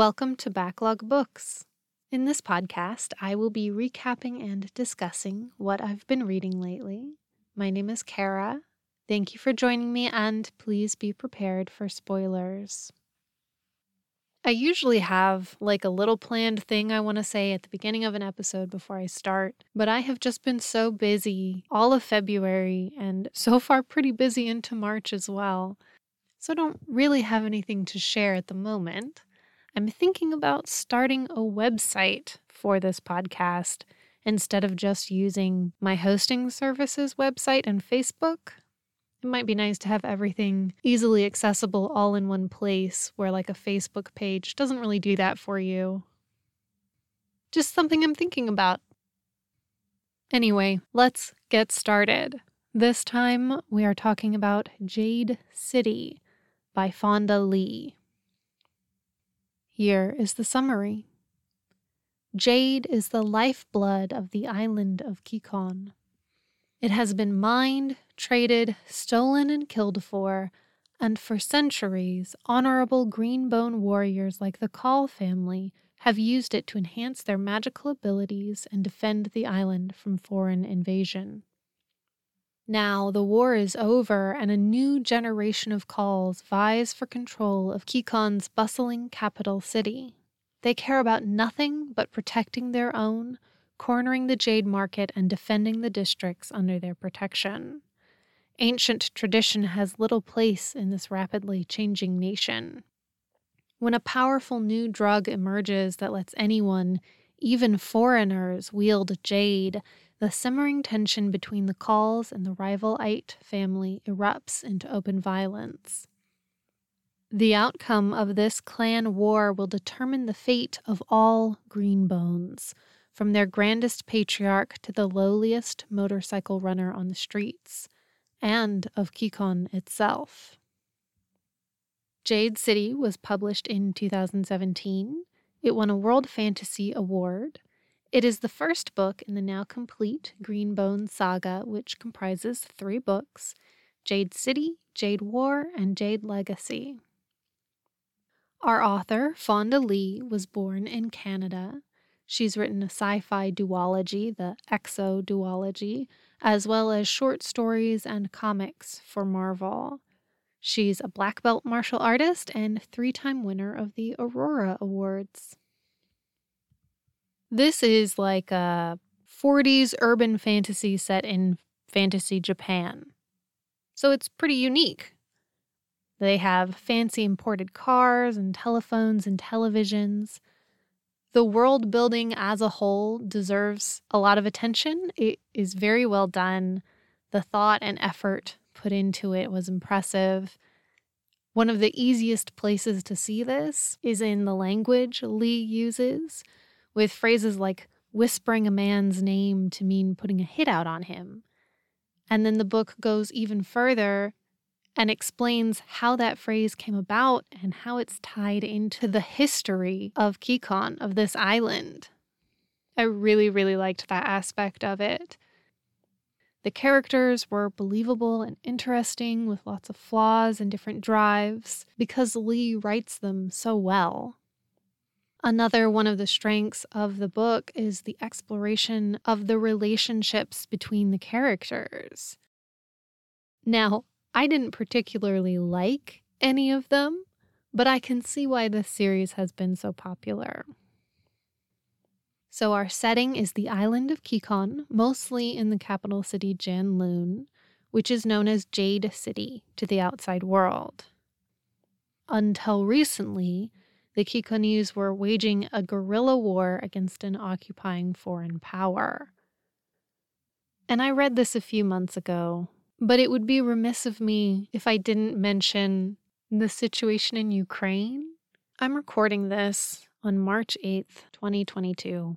Welcome to Backlog Books. In this podcast, I will be recapping and discussing what I've been reading lately. My name is Kara. Thank you for joining me, and please be prepared for spoilers. I usually have like a little planned thing I want to say at the beginning of an episode before I start, but I have just been so busy all of February and so far pretty busy into March as well. So I don't really have anything to share at the moment. I'm thinking about starting a website for this podcast instead of just using my hosting services website and Facebook. It might be nice to have everything easily accessible all in one place where, like, a Facebook page doesn't really do that for you. Just something I'm thinking about. Anyway, let's get started. This time we are talking about Jade City by Fonda Lee. Here is the summary Jade is the lifeblood of the island of Kekon. It has been mined, traded, stolen, and killed for, and for centuries, honorable greenbone warriors like the Kaul family have used it to enhance their magical abilities and defend the island from foreign invasion. Now the war is over, and a new generation of Kauls vies for control of Kekon's bustling capital city. They care about nothing but protecting their own, cornering the jade market, and defending the districts under their protection. Ancient tradition has little place in this rapidly changing nation. When a powerful new drug emerges that lets anyone, even foreigners, wield jade, the simmering tension between the Kauls and the rival Ayt family erupts into open violence. The outcome of this clan war will determine the fate of all Greenbones, from their grandest patriarch to the lowliest motorcycle runner on the streets, and of Kekon itself. Jade City was published in 2017. It won a World Fantasy Award it is the first book in the now complete Greenbone saga, which comprises three books Jade City, Jade War, and Jade Legacy. Our author, Fonda Lee, was born in Canada. She's written a sci fi duology, the Exo duology, as well as short stories and comics for Marvel. She's a black belt martial artist and three time winner of the Aurora Awards. This is like a 40s urban fantasy set in fantasy Japan. So it's pretty unique. They have fancy imported cars and telephones and televisions. The world building as a whole deserves a lot of attention. It is very well done. The thought and effort put into it was impressive. One of the easiest places to see this is in the language Lee uses with phrases like whispering a man's name to mean putting a hit out on him. And then the book goes even further and explains how that phrase came about and how it's tied into the history of Kekon, of this island. I really, really liked that aspect of it. The characters were believable and interesting with lots of flaws and different drives because Lee writes them so well. Another one of the strengths of the book is the exploration of the relationships between the characters. Now, I didn't particularly like any of them, but I can see why this series has been so popular. So, our setting is the island of Kekon, mostly in the capital city Janloon, which is known as Jade City to the outside world. Until recently, the Kekonese were waging a guerrilla war against an occupying foreign power. And I read this a few months ago, but it would be remiss of me if I didn't mention the situation in Ukraine. I'm recording this on March 8th, 2022.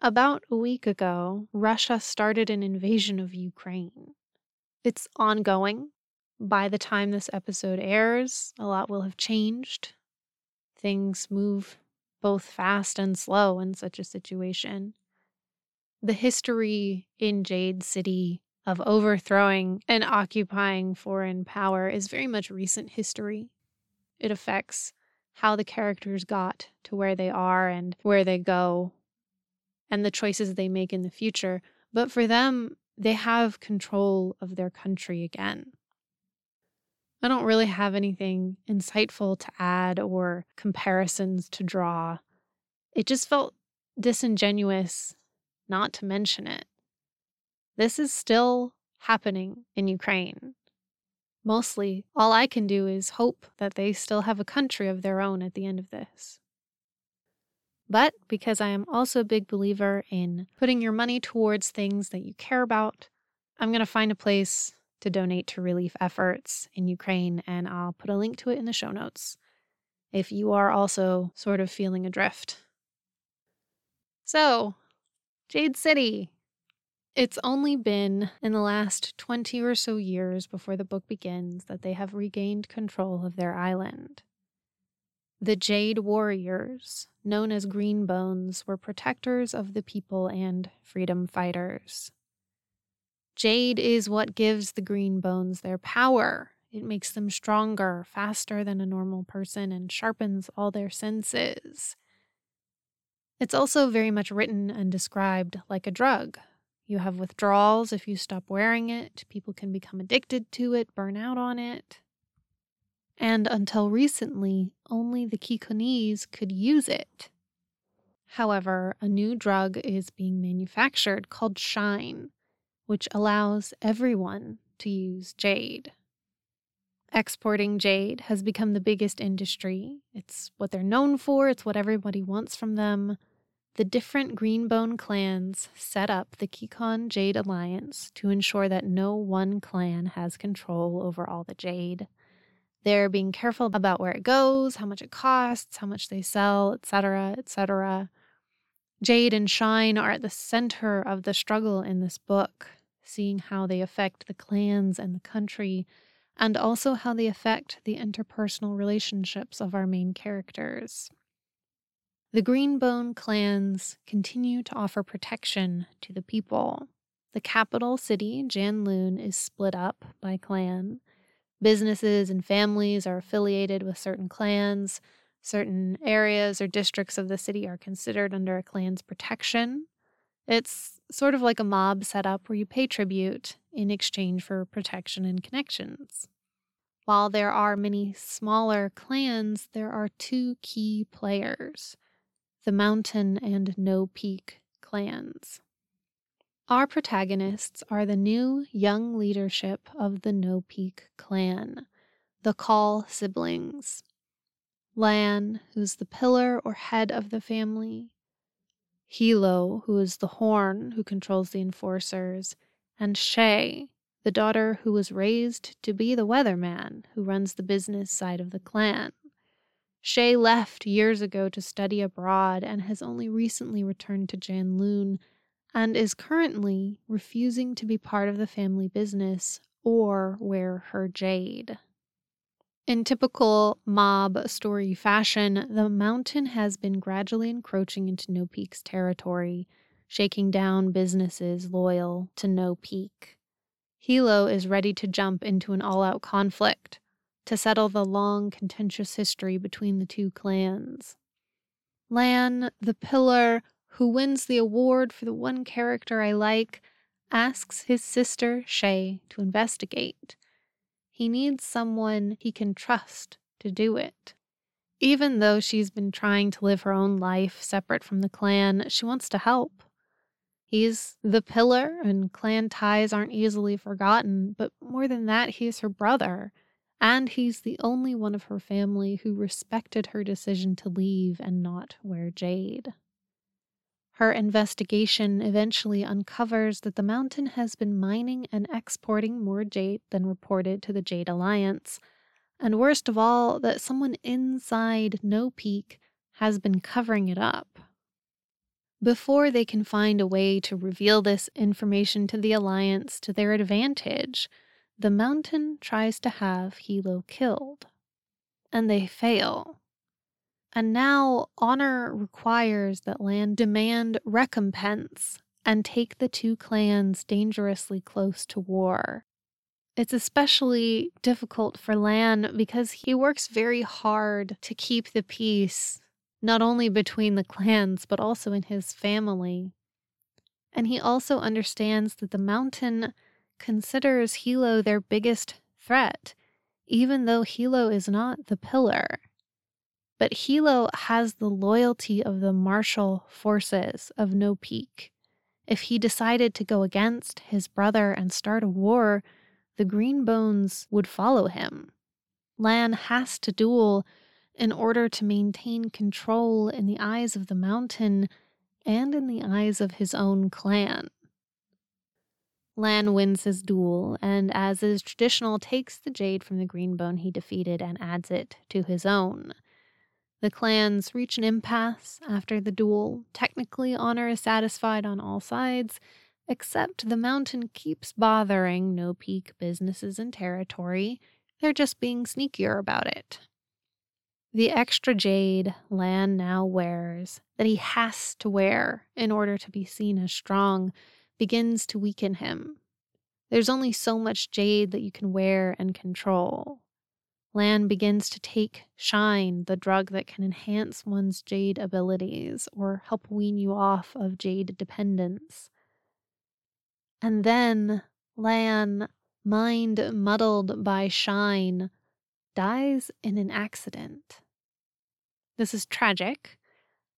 About a week ago, Russia started an invasion of Ukraine. It's ongoing. By the time this episode airs, a lot will have changed things move both fast and slow in such a situation. The history in Jade City of overthrowing and occupying foreign power is very much recent history. It affects how the characters got to where they are and where they go and the choices they make in the future. But for them, they have control of their country again. I don't really have anything insightful to add or comparisons to draw. It just felt disingenuous not to mention it. This is still happening in Ukraine. Mostly, all I can do is hope that they still have a country of their own at the end of this. But because I am also a big believer in putting your money towards things that you care about, I'm going to find a place to donate to relief efforts in Ukraine, and I'll put a link to it in the show notes if you are also sort of feeling adrift. So, Jade City. It's only been in the last 20 or so years before the book begins that they have regained control of their island. The Jade Warriors, known as Greenbones, were protectors of the people and freedom fighters. Jade is what gives the green bones their power. It makes them stronger, faster than a normal person, and sharpens all their senses. It's also very much written and described like a drug. You have withdrawals if you stop wearing it, people can become addicted to it, burn out on it. And until recently, only the Kekonese could use it. However, a new drug is being manufactured called Shine, which allows everyone to use jade. Exporting jade has become the biggest industry. It's what they're known for, it's what everybody wants from them. The different Greenbone clans set up the Kekon Jade Alliance to ensure that no one clan has control over all the jade. They're being careful about where it goes, how much it costs, how much they sell, etc., etc. Jade and Shine are at the center of the struggle in this book, seeing how they affect the clans and the country, and also how they affect the interpersonal relationships of our main characters. The Greenbone clans continue to offer protection to the people. The capital city, Janloon, is split up by clan. Businesses and families are affiliated with certain clans. Certain areas or districts of the city are considered under a clan's protection. It's sort of like a mob setup where you pay tribute in exchange for protection and connections. While there are many smaller clans, there are two key players the Mountain and No Peak clans. Our protagonists are the new young leadership of the No Peak clan, the Kaul siblings. Lan, who's the pillar or head of the family, Hilo, who is the horn who controls the enforcers, and Shae, the daughter who was raised to be the weatherman who runs the business side of the clan. Shae left years ago to study abroad and has only recently returned to Janloon and is currently refusing to be part of the family business or wear her jade. In typical mob story fashion, the mountain has been gradually encroaching into No Peak's territory, shaking down businesses loyal to No Peak. Hilo is ready to jump into an all out conflict, to settle the long, contentious history between the two clans. Lan, the pillar, who wins the award for the one character I like, asks his sister, Shae, to investigate. He needs someone he can trust to do it. Even though she's been trying to live her own life separate from the clan, she wants to help. He's the pillar, and clan ties aren't easily forgotten, but more than that, he's her brother and he's the only one of her family who respected her decision to leave and not wear jade. Her investigation eventually uncovers that the mountain has been mining and exporting more jade than reported to the Jade Alliance, and worst of all, that someone inside No Peak has been covering it up. Before they can find a way to reveal this information to the Alliance to their advantage, the mountain tries to have Hilo killed, and they fail. And now honor requires that Lan demand recompense and take the two clans dangerously close to war. It's especially difficult for Lan because he works very hard to keep the peace, not only between the clans, but also in his family. And he also understands that the mountain considers Hilo their biggest threat, even though Hilo is not the pillar. But Hilo has the loyalty of the martial forces of No Peak. If he decided to go against his brother and start a war, the Greenbones would follow him. Lan has to duel in order to maintain control in the eyes of the mountain and in the eyes of his own clan. Lan wins his duel, and as is traditional, takes the jade from the greenbone he defeated and adds it to his own. The clans reach an impasse after the duel. Technically, honor is satisfied on all sides, Except the mountain keeps bothering No Peak businesses and territory. They're just being sneakier about it. The extra jade Lan now wears, that he has to wear in order to be seen as strong, begins to weaken him. There's only so much jade that you can wear and control. Lan begins to take Shine, the drug that can enhance one's jade abilities or help wean you off of jade dependence. And then Lan, mind muddled by shine, dies in an accident. This is tragic,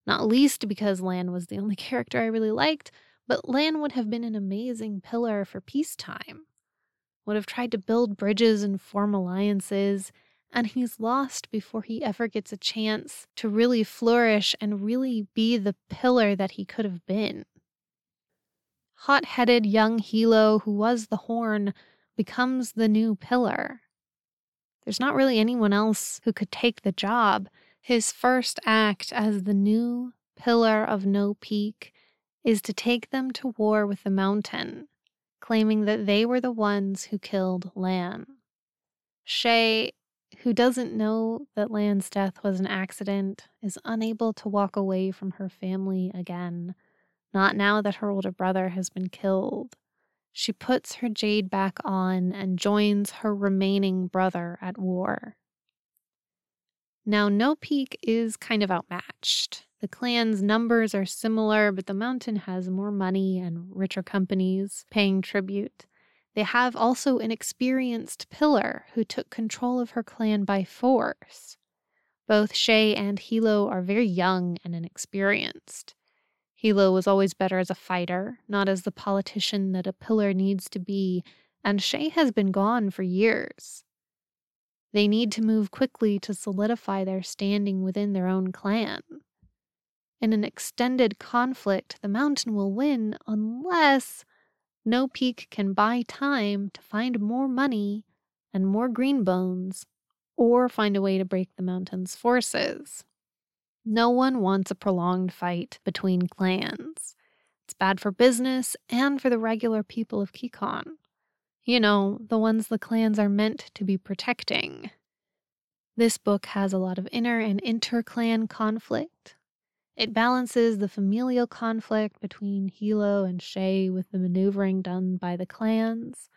not least because Lan was the only character I really liked, but Lan would have been an amazing pillar for peacetime. Would have tried to build bridges and form alliances, and he's lost before he ever gets a chance to really flourish and really be the pillar that he could have been hot headed young Hilo, who was the horn, becomes the new pillar. There's not really anyone else who could take the job. His first act as the new pillar of No Peak is to take them to war with the mountain, claiming that they were the ones who killed Lan. Shae, who doesn't know that Lan's death was an accident, is unable to walk away from her family again not now that her older brother has been killed. She puts her jade back on and joins her remaining brother at war. Now, No Peak is kind of outmatched. The clan's numbers are similar, but the mountain has more money and richer companies paying tribute. They have also an experienced pillar who took control of her clan by force. Both Shae and Hilo are very young and inexperienced. Hilo was always better as a fighter, not as the politician that a pillar needs to be, and Shae has been gone for years. They need to move quickly to solidify their standing within their own clan. In an extended conflict, the mountain will win unless No Peak can buy time to find more money and more green bones, or find a way to break the mountain's forces. No one wants a prolonged fight between clans. It's bad for business and for the regular people of Kekon. You know, the ones the clans are meant to be protecting. This book has a lot of inner and inter clan conflict. It balances the familial conflict between Hilo and Shae with the maneuvering done by the clans.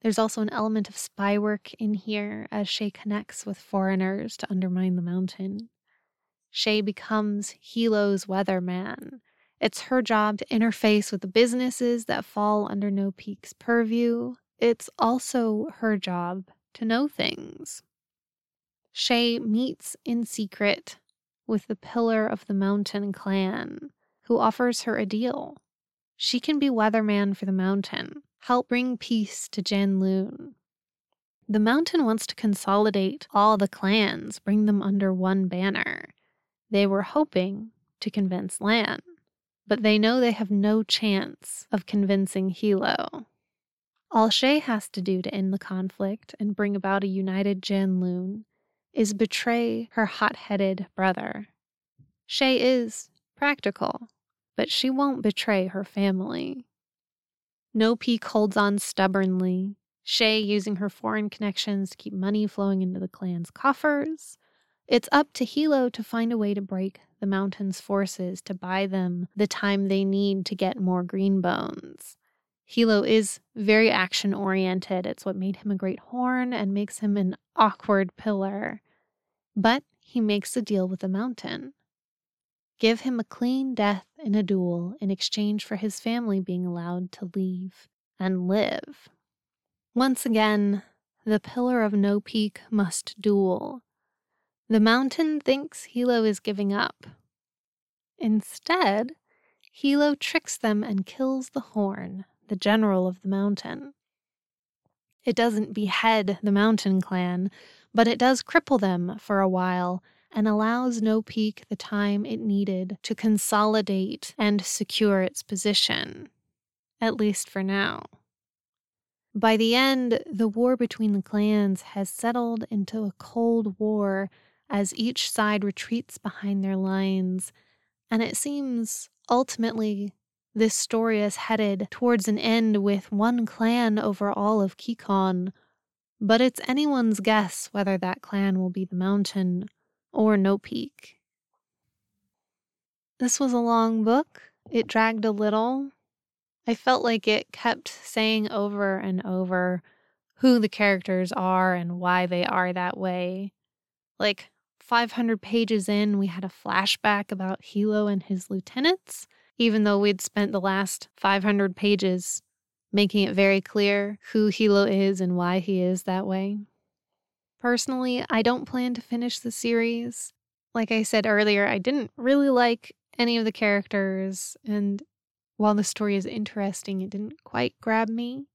There's also an element of spy work in here as Shae connects with foreigners to undermine the mountain. Shae becomes Hilo's weatherman. It's her job to interface with the businesses that fall under No Peak's purview. It's also her job to know things. Shae meets in secret with the pillar of the mountain clan, who offers her a deal. She can be weatherman for the mountain, help bring peace to Janloon. The mountain wants to consolidate all the clans, bring them under one banner. They were hoping to convince Lan, but they know they have no chance of convincing Hilo. All Shae has to do to end the conflict and bring about a united Janloon is betray her hot headed brother. Shae is practical, but she won't betray her family. No Peak holds on stubbornly, Shae using her foreign connections to keep money flowing into the clan's coffers, it's up to Hilo to find a way to break the mountain's forces to buy them the time they need to get more green bones. Hilo is very action oriented. It's what made him a great horn and makes him an awkward pillar. But he makes a deal with the mountain. Give him a clean death in a duel in exchange for his family being allowed to leave and live. Once again, the pillar of no peak must duel. The mountain thinks Hilo is giving up. Instead, Hilo tricks them and kills the horn, the general of the mountain. It doesn't behead the mountain clan, but it does cripple them for a while and allows No Peak the time it needed to consolidate and secure its position, at least for now. By the end, the war between the clans has settled into a cold war as each side retreats behind their lines, and it seems ultimately this story is headed towards an end with one clan over all of Kekon, but it's anyone's guess whether that clan will be the mountain or No Peak. This was a long book. It dragged a little, I felt like it kept saying over and over who the characters are and why they are that way. Like 500 pages in, we had a flashback about Hilo and his lieutenants, even though we'd spent the last 500 pages making it very clear who Hilo is and why he is that way. Personally, I don't plan to finish the series. Like I said earlier, I didn't really like any of the characters, and while the story is interesting, it didn't quite grab me.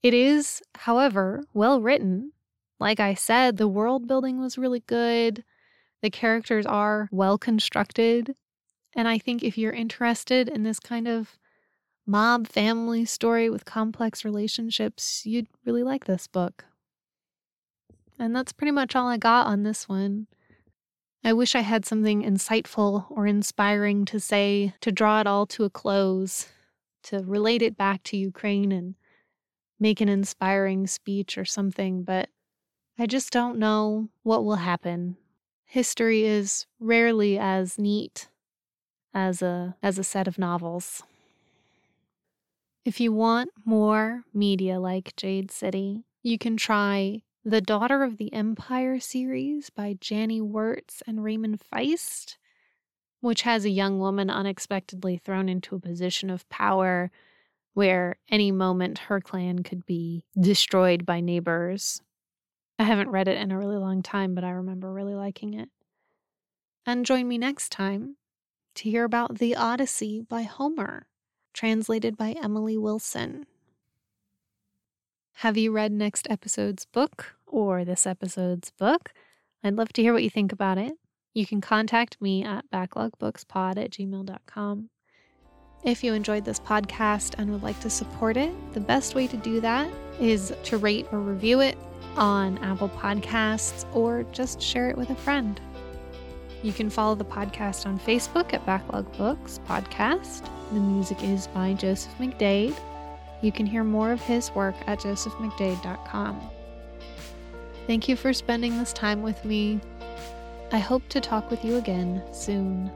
It is, however, well written. Like I said, the world building was really good. The characters are well constructed. And I think if you're interested in this kind of mob family story with complex relationships, you'd really like this book. And that's pretty much all I got on this one. I wish I had something insightful or inspiring to say to draw it all to a close, to relate it back to Ukraine and make an inspiring speech or something, but I just don't know what will happen. History is rarely as neat as a as a set of novels. If you want more media like Jade City, you can try the Daughter of the Empire series by Janny Wurts and Raymond Feist, which has a young woman unexpectedly thrown into a position of power where any moment her clan could be destroyed by neighbors. I haven't read it in a really long time, but I remember really liking it. And join me next time to hear about The Odyssey by Homer, translated by Emily Wilson. Have you read next episode's book or this episode's book? I'd love to hear what you think about it. You can contact me at backlogbookspod at gmail.com. If you enjoyed this podcast and would like to support it, the best way to do that is to rate or review it on Apple Podcasts or just share it with a friend. You can follow the podcast on Facebook at Backlog Books Podcast. The music is by Joseph McDade. You can hear more of his work at josephmcdade.com. Thank you for spending this time with me. I hope to talk with you again soon.